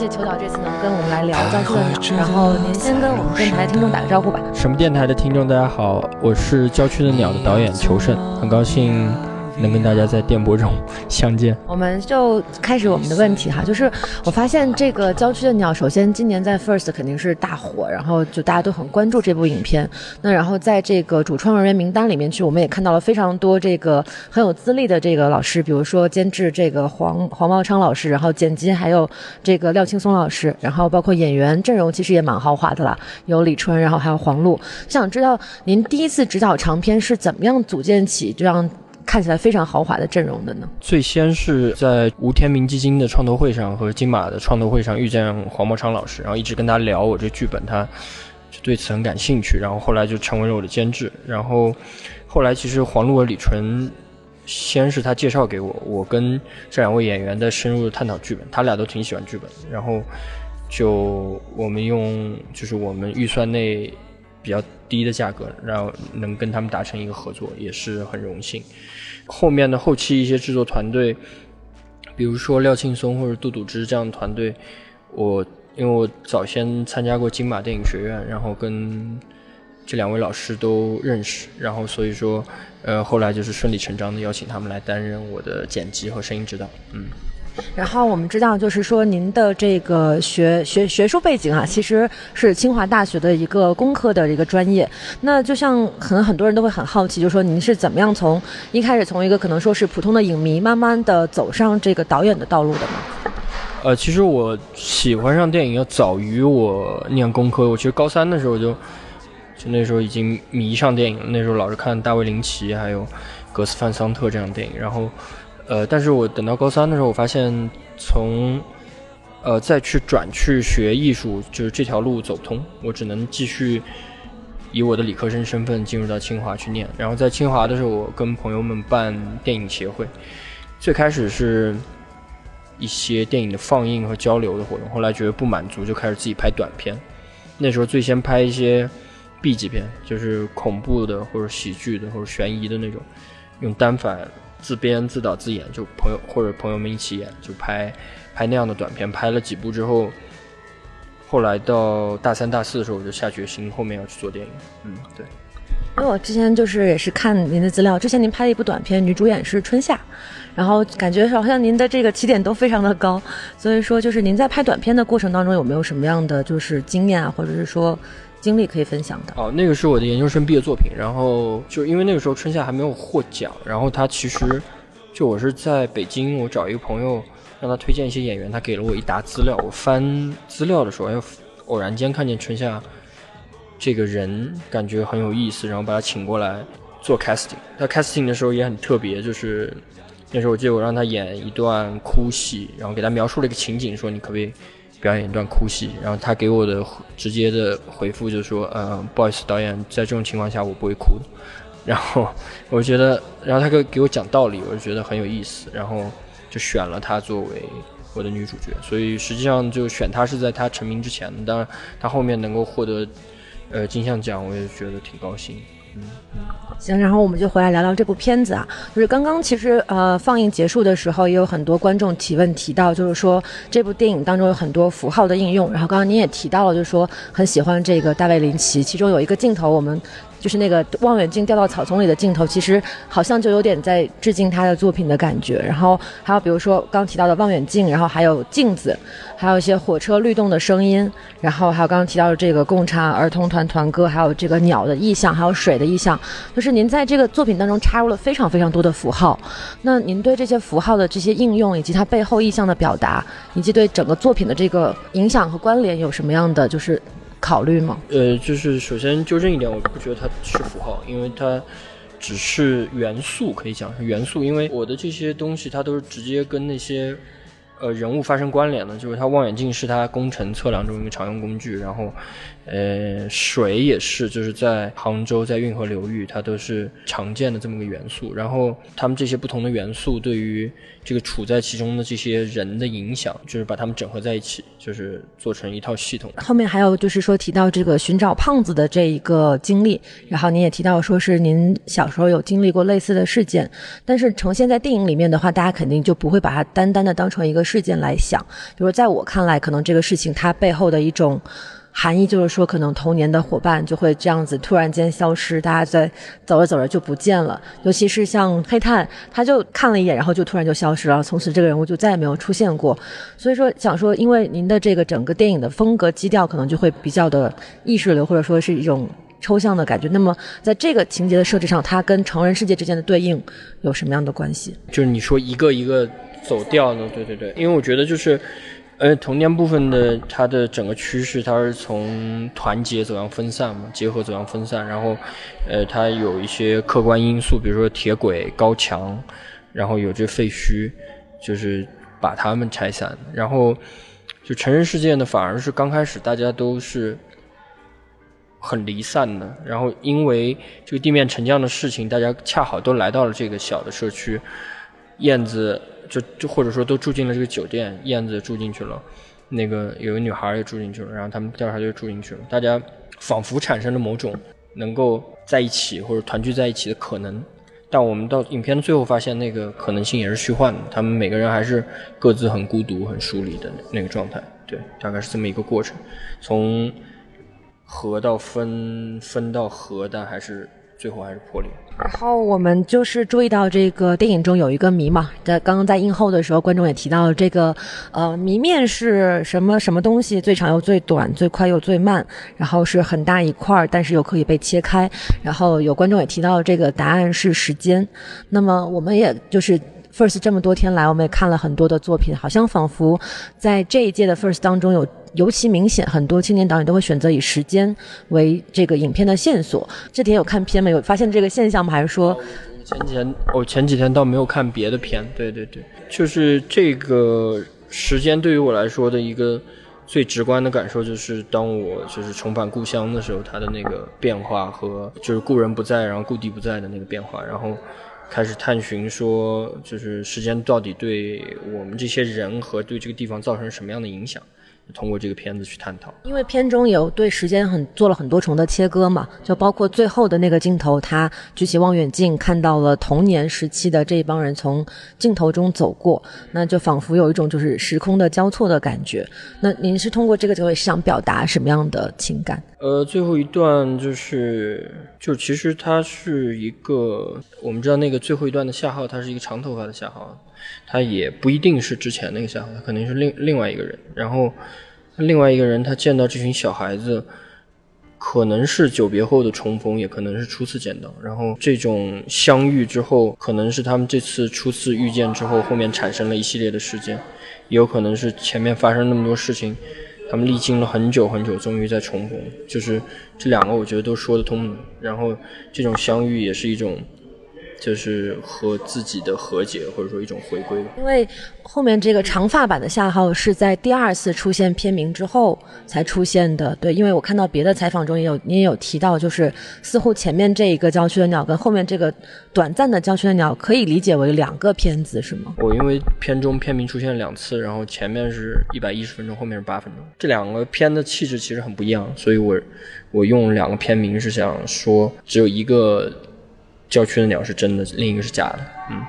谢邱导这次能跟我们来聊《教区的鸟》，然后您先跟我们电台听众打个招呼吧。什么电台的听众，大家好，我是《郊区的鸟》的导演裘盛，很高兴。能跟大家在电波中相见，我们就开始我们的问题哈。就是我发现这个郊区的鸟，首先今年在 First 肯定是大火，然后就大家都很关注这部影片。那然后在这个主创人员名单里面去，我们也看到了非常多这个很有资历的这个老师，比如说监制这个黄黄茂昌老师，然后剪辑还有这个廖青松老师，然后包括演员阵容其实也蛮豪华的啦，有李春，然后还有黄璐。想知道您第一次指导长片是怎么样组建起这样？看起来非常豪华的阵容的呢。最先是在吴天明基金的创投会上和金马的创投会上遇见黄茂昌老师，然后一直跟他聊我这剧本，他就对此很感兴趣，然后后来就成为了我的监制。然后后来其实黄璐和李纯先是他介绍给我，我跟这两位演员在深入的探讨剧本，他俩都挺喜欢剧本，然后就我们用就是我们预算内比较低的价格，然后能跟他们达成一个合作，也是很荣幸。后面的后期一些制作团队，比如说廖庆松或者杜笃之这样的团队，我因为我早先参加过金马电影学院，然后跟这两位老师都认识，然后所以说，呃，后来就是顺理成章的邀请他们来担任我的剪辑和声音指导，嗯。然后我们知道，就是说您的这个学学学术背景啊，其实是清华大学的一个工科的一个专业。那就像可能很多人都会很好奇，就是说您是怎么样从一开始从一个可能说是普通的影迷，慢慢的走上这个导演的道路的呢？呃，其实我喜欢上电影要早于我念工科。我其实高三的时候就就那时候已经迷上电影了，那时候老是看大卫林奇还有格斯范桑特这样的电影，然后。呃，但是我等到高三的时候，我发现从，呃，再去转去学艺术，就是这条路走不通，我只能继续以我的理科生身份进入到清华去念。然后在清华的时候，我跟朋友们办电影协会，最开始是一些电影的放映和交流的活动，后来觉得不满足，就开始自己拍短片。那时候最先拍一些 B 级片，就是恐怖的或者喜剧的或者悬疑的那种，用单反。自编自导自演，就朋友或者朋友们一起演，就拍拍那样的短片。拍了几部之后，后来到大三、大四的时候，我就下决心后面要去做电影。嗯，对。因为我之前就是也是看您的资料，之前您拍了一部短片，女主演是春夏，然后感觉好像您的这个起点都非常的高。所以说，就是您在拍短片的过程当中，有没有什么样的就是经验啊，或者是说？经历可以分享的哦，那个是我的研究生毕业作品，然后就因为那个时候春夏还没有获奖，然后他其实就我是在北京，我找一个朋友让他推荐一些演员，他给了我一沓资料，我翻资料的时候，哎偶然间看见春夏这个人，感觉很有意思，然后把他请过来做 casting。他 casting 的时候也很特别，就是那时候我记得我让他演一段哭戏，然后给他描述了一个情景，说你可不可以。表演一段哭戏，然后他给我的直接的回复就是说，呃，不好意思，导演，在这种情况下我不会哭的。然后我觉得，然后他给给我讲道理，我就觉得很有意思，然后就选了她作为我的女主角。所以实际上就选她是在她成名之前，当然她后面能够获得呃金像奖，我也觉得挺高兴。行，然后我们就回来聊聊这部片子啊。就是刚刚其实呃放映结束的时候，也有很多观众提问提到，就是说这部电影当中有很多符号的应用。然后刚刚您也提到了，就是说很喜欢这个大卫林奇，其中有一个镜头我们。就是那个望远镜掉到草丛里的镜头，其实好像就有点在致敬他的作品的感觉。然后还有比如说刚提到的望远镜，然后还有镜子，还有一些火车律动的声音，然后还有刚刚提到的这个共产儿童团团歌，还有这个鸟的意象，还有水的意象。就是您在这个作品当中插入了非常非常多的符号。那您对这些符号的这些应用，以及它背后意象的表达，以及对整个作品的这个影响和关联有什么样的就是？考虑吗？呃，就是首先纠正一点，我不觉得它是符号，因为它只是元素，可以讲是元素。因为我的这些东西，它都是直接跟那些呃人物发生关联的。就是它望远镜是它工程测量中一个常用工具，然后。呃，水也是，就是在杭州，在运河流域，它都是常见的这么个元素。然后，他们这些不同的元素对于这个处在其中的这些人的影响，就是把它们整合在一起，就是做成一套系统。后面还有就是说提到这个寻找胖子的这一个经历，然后您也提到说是您小时候有经历过类似的事件，但是呈现在电影里面的话，大家肯定就不会把它单单的当成一个事件来想。比如在我看来，可能这个事情它背后的一种。含义就是说，可能童年的伙伴就会这样子突然间消失，大家在走着走着就不见了。尤其是像黑炭，他就看了一眼，然后就突然就消失了，从此这个人物就再也没有出现过。所以说，想说，因为您的这个整个电影的风格基调可能就会比较的意识流，或者说是一种抽象的感觉。那么，在这个情节的设置上，它跟成人世界之间的对应有什么样的关系？就是你说一个一个走掉呢？对对对，因为我觉得就是。呃，童年部分的它的整个趋势，它是从团结走向分散嘛，结合走向分散。然后，呃，它有一些客观因素，比如说铁轨、高墙，然后有这废墟，就是把它们拆散。然后，就成人世界呢，反而是刚开始大家都是很离散的。然后，因为这个地面沉降的事情，大家恰好都来到了这个小的社区，燕子。就就或者说都住进了这个酒店，燕子住进去了，那个有个女孩也住进去了，然后他们调查就住进去了，大家仿佛产生了某种能够在一起或者团聚在一起的可能，但我们到影片最后发现，那个可能性也是虚幻的，他们每个人还是各自很孤独、很疏离的那个状态，对，大概是这么一个过程，从合到分，分到合，但还是。最后还是破裂。然后我们就是注意到这个电影中有一个谜嘛，在刚刚在映后的时候，观众也提到这个呃谜面是什么什么东西最长又最短，最快又最慢，然后是很大一块儿，但是又可以被切开。然后有观众也提到这个答案是时间。那么我们也就是。First 这么多天来，我们也看了很多的作品，好像仿佛在这一届的 First 当中有尤其明显，很多青年导演都会选择以时间为这个影片的线索。这天有看片吗有发现这个现象吗？还是说前几天我前几天倒没有看别的片？对对对，就是这个时间对于我来说的一个最直观的感受，就是当我就是重返故乡的时候，它的那个变化和就是故人不在，然后故地不在的那个变化，然后。开始探寻，说就是时间到底对我们这些人和对这个地方造成什么样的影响。通过这个片子去探讨，因为片中有对时间很做了很多重的切割嘛，就包括最后的那个镜头，他举起望远镜看到了童年时期的这一帮人从镜头中走过，那就仿佛有一种就是时空的交错的感觉。那您是通过这个结尾是想表达什么样的情感？呃，最后一段就是就其实它是一个，我们知道那个最后一段的夏浩，他是一个长头发的夏浩。他也不一定是之前那个夏浩，他肯定是另另外一个人。然后，另外一个人他见到这群小孩子，可能是久别后的重逢，也可能是初次见到。然后这种相遇之后，可能是他们这次初次遇见之后，后面产生了一系列的事件，也有可能是前面发生那么多事情，他们历经了很久很久，终于在重逢。就是这两个，我觉得都说得通。然后这种相遇也是一种。就是和自己的和解，或者说一种回归。因为后面这个长发版的夏号是在第二次出现片名之后才出现的。对，因为我看到别的采访中也有，你也有提到，就是似乎前面这一个郊区的鸟跟后面这个短暂的郊区的鸟可以理解为两个片子，是吗？我因为片中片名出现了两次，然后前面是一百一十分钟，后面是八分钟，这两个片的气质其实很不一样，所以我我用两个片名是想说，只有一个。郊区的鸟是真的，另一个是假的，嗯。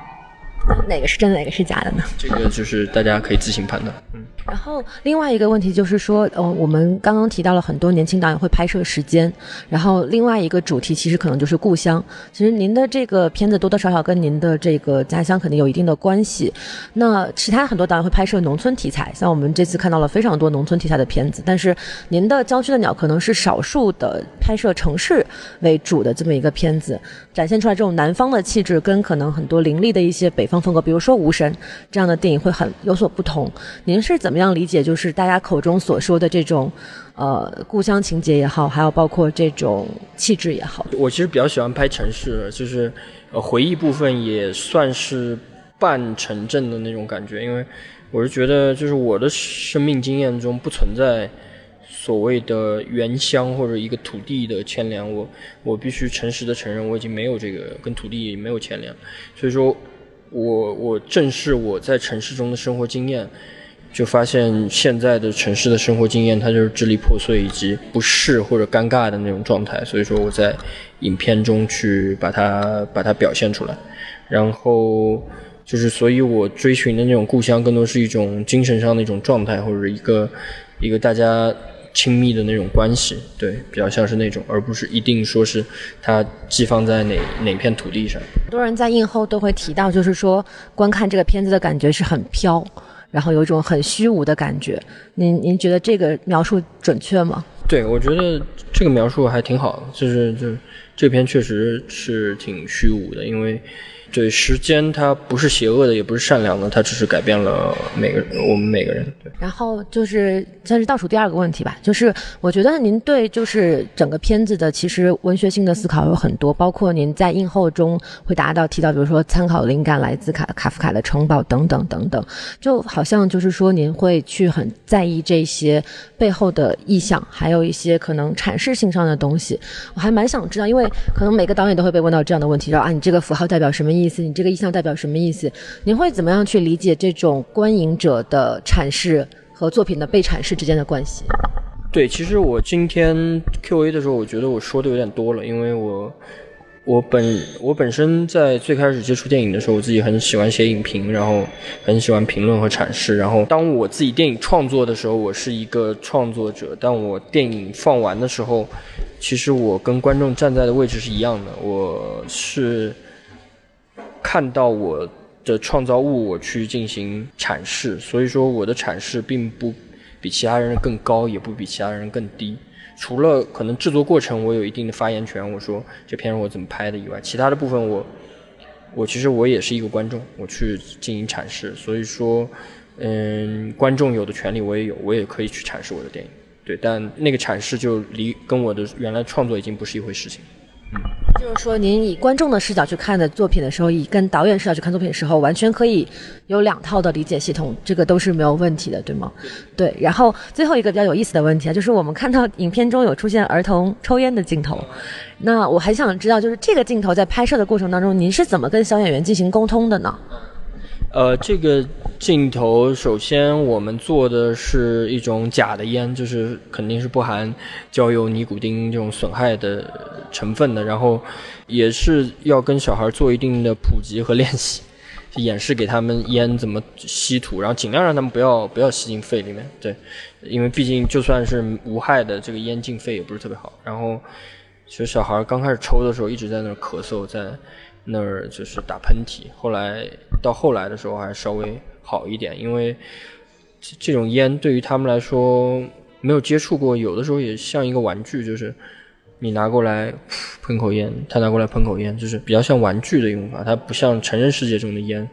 哪个是真的，哪个是假的呢？这个就是大家可以自行判断。嗯，然后另外一个问题就是说，呃，我们刚刚提到了很多年轻导演会拍摄时间，然后另外一个主题其实可能就是故乡。其实您的这个片子多多少少跟您的这个家乡肯定有一定的关系。那其他很多导演会拍摄农村题材，像我们这次看到了非常多农村题材的片子，但是您的《郊区的鸟》可能是少数的拍摄城市为主的这么一个片子，展现出来这种南方的气质，跟可能很多凌厉的一些北方。风格，比如说《无神》这样的电影会很有所不同。您是怎怎么样理解，就是大家口中所说的这种，呃，故乡情节也好，还有包括这种气质也好？我其实比较喜欢拍城市，就是呃，回忆部分也算是半城镇的那种感觉，因为我是觉得，就是我的生命经验中不存在所谓的原乡或者一个土地的牵连，我我必须诚实的承认，我已经没有这个跟土地没有牵连，所以说。我我正视我在城市中的生活经验，就发现现在的城市的生活经验，它就是支离破碎以及不适或者尴尬的那种状态。所以说我在影片中去把它把它表现出来。然后就是所以我追寻的那种故乡，更多是一种精神上的一种状态，或者一个一个大家亲密的那种关系，对，比较像是那种，而不是一定说是它寄放在哪哪片土地上。很多人在映后都会提到，就是说观看这个片子的感觉是很飘，然后有一种很虚无的感觉。您您觉得这个描述准确吗？对，我觉得这个描述还挺好的，就是就是这篇确实是挺虚无的，因为。对，时间它不是邪恶的，也不是善良的，它只是改变了每个我们每个人。对。然后就是算是倒数第二个问题吧，就是我觉得您对就是整个片子的其实文学性的思考有很多，包括您在映后中会达到提到，比如说参考灵感来自卡卡夫卡的《城堡》等等等等，就好像就是说您会去很在意这些背后的意象，还有一些可能阐释性上的东西。我还蛮想知道，因为可能每个导演都会被问到这样的问题，说啊，你这个符号代表什么意？思，你这个意象代表什么意思？你会怎么样去理解这种观影者的阐释和作品的被阐释之间的关系？对，其实我今天 Q A 的时候，我觉得我说的有点多了，因为我我本我本身在最开始接触电影的时候，我自己很喜欢写影评，然后很喜欢评论和阐释。然后当我自己电影创作的时候，我是一个创作者；但我电影放完的时候，其实我跟观众站在的位置是一样的，我是。看到我的创造物，我去进行阐释，所以说我的阐释并不比其他人更高，也不比其他人更低。除了可能制作过程我有一定的发言权，我说这片我怎么拍的以外，其他的部分我我其实我也是一个观众，我去进行阐释。所以说，嗯，观众有的权利我也有，我也可以去阐释我的电影。对，但那个阐释就离跟我的原来创作已经不是一回事情。就是说，您以观众的视角去看的作品的时候，以跟导演视角去看作品的时候，完全可以有两套的理解系统，这个都是没有问题的，对吗？对。然后最后一个比较有意思的问题啊，就是我们看到影片中有出现儿童抽烟的镜头，那我很想知道，就是这个镜头在拍摄的过程当中，您是怎么跟小演员进行沟通的呢？呃，这个镜头首先我们做的是一种假的烟，就是肯定是不含焦油、尼古丁这种损害的成分的。然后也是要跟小孩做一定的普及和练习，演示给他们烟怎么吸吐，然后尽量让他们不要不要吸进肺里面。对，因为毕竟就算是无害的这个烟进肺也不是特别好。然后其实小孩刚开始抽的时候一直在那咳嗽，在。那儿就是打喷嚏，后来到后来的时候还稍微好一点，因为这这种烟对于他们来说没有接触过，有的时候也像一个玩具，就是你拿过来喷口烟，他拿过来喷口烟，就是比较像玩具的用法，它不像成人世界中的烟，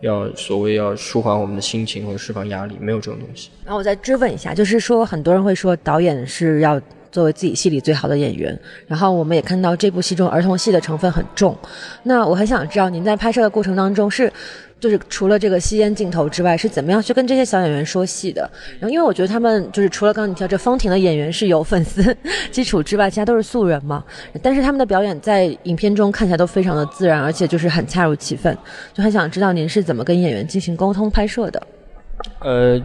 要所谓要舒缓我们的心情或者释放压力，没有这种东西。然后我再追问一下，就是说很多人会说导演是要。作为自己戏里最好的演员，然后我们也看到这部戏中儿童戏的成分很重。那我很想知道，您在拍摄的过程当中是，就是除了这个吸烟镜头之外，是怎么样去跟这些小演员说戏的？然后，因为我觉得他们就是除了刚刚你提到这风停的演员是有粉丝基础之外，其他都是素人嘛。但是他们的表演在影片中看起来都非常的自然，而且就是很恰如其分。就很想知道您是怎么跟演员进行沟通拍摄的？呃，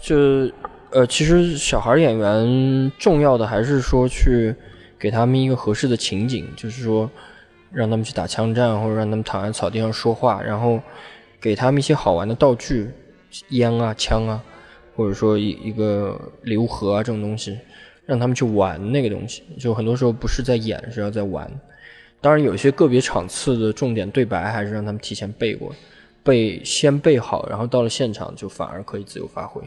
就。呃，其实小孩演员重要的还是说去给他们一个合适的情景，就是说让他们去打枪战，或者让他们躺在草地上说话，然后给他们一些好玩的道具，烟啊、枪啊，或者说一一个礼物盒啊这种东西，让他们去玩那个东西。就很多时候不是在演，是要在玩。当然，有些个别场次的重点对白，还是让他们提前背过，背先背好，然后到了现场就反而可以自由发挥。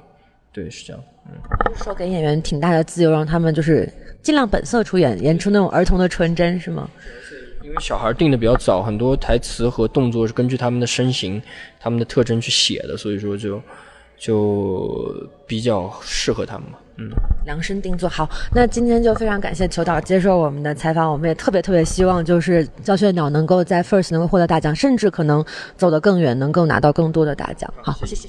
对，是这样。嗯，说给演员挺大的自由，让他们就是尽量本色出演，演出那种儿童的纯真，是吗？因为小孩定的比较早，很多台词和动作是根据他们的身形、他们的特征去写的，所以说就就比较适合他们嘛。嗯，量身定做。好，那今天就非常感谢裘导接受我们的采访，我们也特别特别希望就是教学鸟能够在 First 能够获得大奖，甚至可能走得更远，能够拿到更多的大奖。好，谢谢。